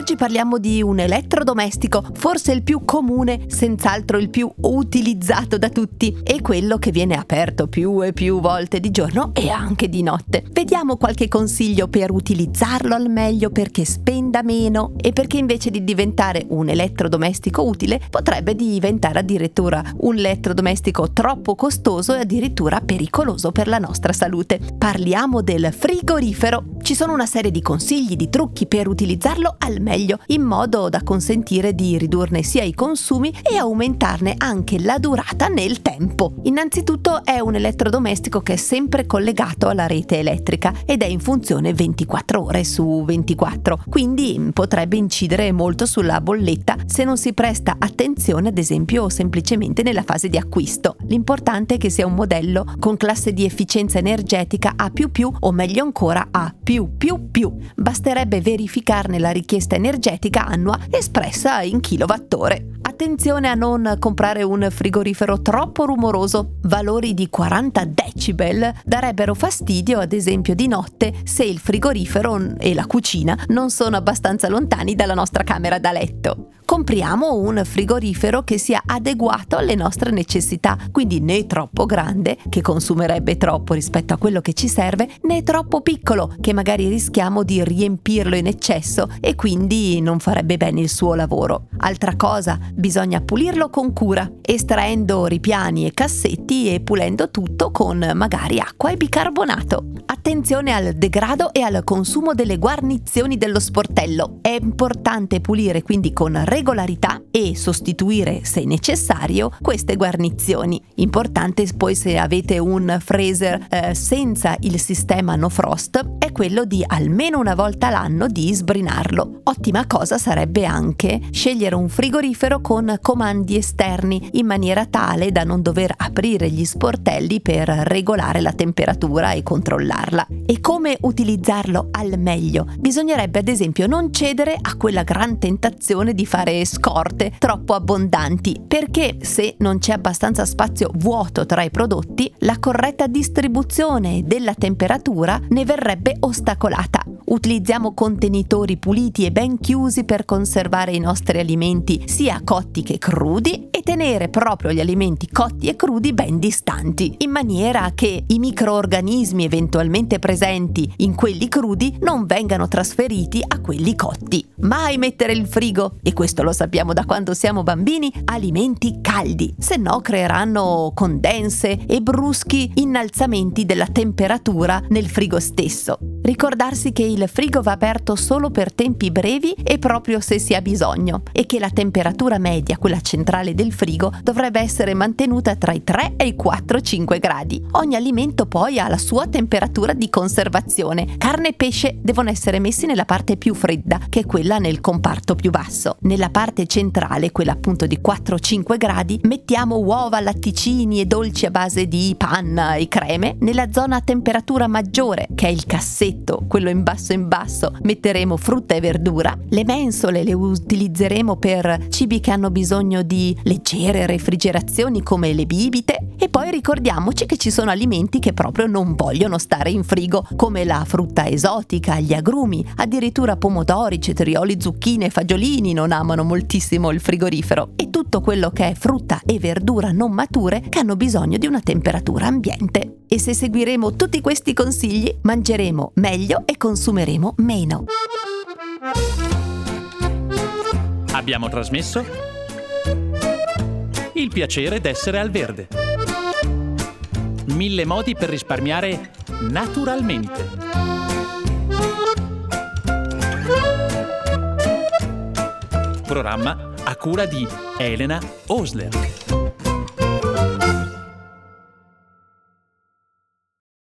Oggi parliamo di un elettrodomestico, forse il più comune, senz'altro il più utilizzato da tutti e quello che viene aperto più e più volte di giorno e anche di notte. Vediamo qualche consiglio per utilizzarlo al meglio perché spenda meno e perché invece di diventare un elettrodomestico utile potrebbe diventare addirittura un elettrodomestico troppo costoso e addirittura pericoloso per la nostra salute. Parliamo del frigorifero. Ci sono una serie di consigli, di trucchi per utilizzarlo al meglio meglio, in modo da consentire di ridurne sia i consumi e aumentarne anche la durata nel tempo. Innanzitutto è un elettrodomestico che è sempre collegato alla rete elettrica ed è in funzione 24 ore su 24, quindi potrebbe incidere molto sulla bolletta se non si presta attenzione ad esempio semplicemente nella fase di acquisto. L'importante è che sia un modello con classe di efficienza energetica A++ o meglio ancora A++. Basterebbe verificarne la richiesta energetica annua espressa in kilowattora. Attenzione a non comprare un frigorifero troppo rumoroso. Valori di 40 decibel darebbero fastidio ad esempio di notte se il frigorifero e la cucina non sono abbastanza lontani dalla nostra camera da letto. Compriamo un frigorifero che sia adeguato alle nostre necessità, quindi né troppo grande, che consumerebbe troppo rispetto a quello che ci serve, né troppo piccolo, che magari rischiamo di riempirlo in eccesso e quindi non farebbe bene il suo lavoro. Altra cosa, bisogna pulirlo con cura, estraendo ripiani e cassetti e pulendo tutto con magari acqua e bicarbonato. Attenzione al degrado e al consumo delle guarnizioni dello sportello. È importante pulire quindi con regolarità e sostituire, se necessario, queste guarnizioni. Importante poi se avete un freezer eh, senza il sistema no frost è quello di almeno una volta l'anno di sbrinarlo. Ottima cosa sarebbe anche scegliere un frigorifero con comandi esterni in maniera tale da non dover aprire gli sportelli per regolare la temperatura e controllarla. E come utilizzarlo al meglio? Bisognerebbe ad esempio non cedere a quella gran tentazione di fare scorte troppo abbondanti, perché se non c'è abbastanza spazio vuoto tra i prodotti, la corretta distribuzione della temperatura ne verrebbe ostacolata. Utilizziamo contenitori puliti e ben chiusi per conservare i nostri alimenti sia cotti che crudi e tenere proprio gli alimenti cotti e crudi ben distanti, in maniera che i microorganismi eventualmente presenti in quelli crudi non vengano trasferiti a quelli cotti. Mai mettere il frigo, e questo lo sappiamo da quando siamo bambini, alimenti caldi, se no creeranno condense e bruschi innalzamenti della temperatura nel frigo stesso. Ricordarsi che il frigo va aperto solo per tempi brevi e proprio se si ha bisogno e che la temperatura media, quella centrale del frigo, dovrebbe essere mantenuta tra i 3 e i 4-5 gradi. Ogni alimento poi ha la sua temperatura di conservazione. Carne e pesce devono essere messi nella parte più fredda, che è quella nel comparto più basso. Nella parte centrale, quella appunto di 4-5 gradi, mettiamo uova, latticini e dolci a base di panna e creme. Nella zona a temperatura maggiore, che è il cassetto, letto, quello in basso in basso, metteremo frutta e verdura. Le mensole le utilizzeremo per cibi che hanno bisogno di leggere refrigerazioni come le bibite e poi ricordiamoci che ci sono alimenti che proprio non vogliono stare in frigo, come la frutta esotica, gli agrumi, addirittura pomodori, cetrioli, zucchine fagiolini non amano moltissimo il frigorifero e tutto quello che è frutta e verdura non mature che hanno bisogno di una temperatura ambiente e se seguiremo tutti questi consigli mangeremo meglio e consumeremo meno. Abbiamo trasmesso Il piacere d'essere al verde. Mille modi per risparmiare naturalmente. Programma a cura di Elena Osler.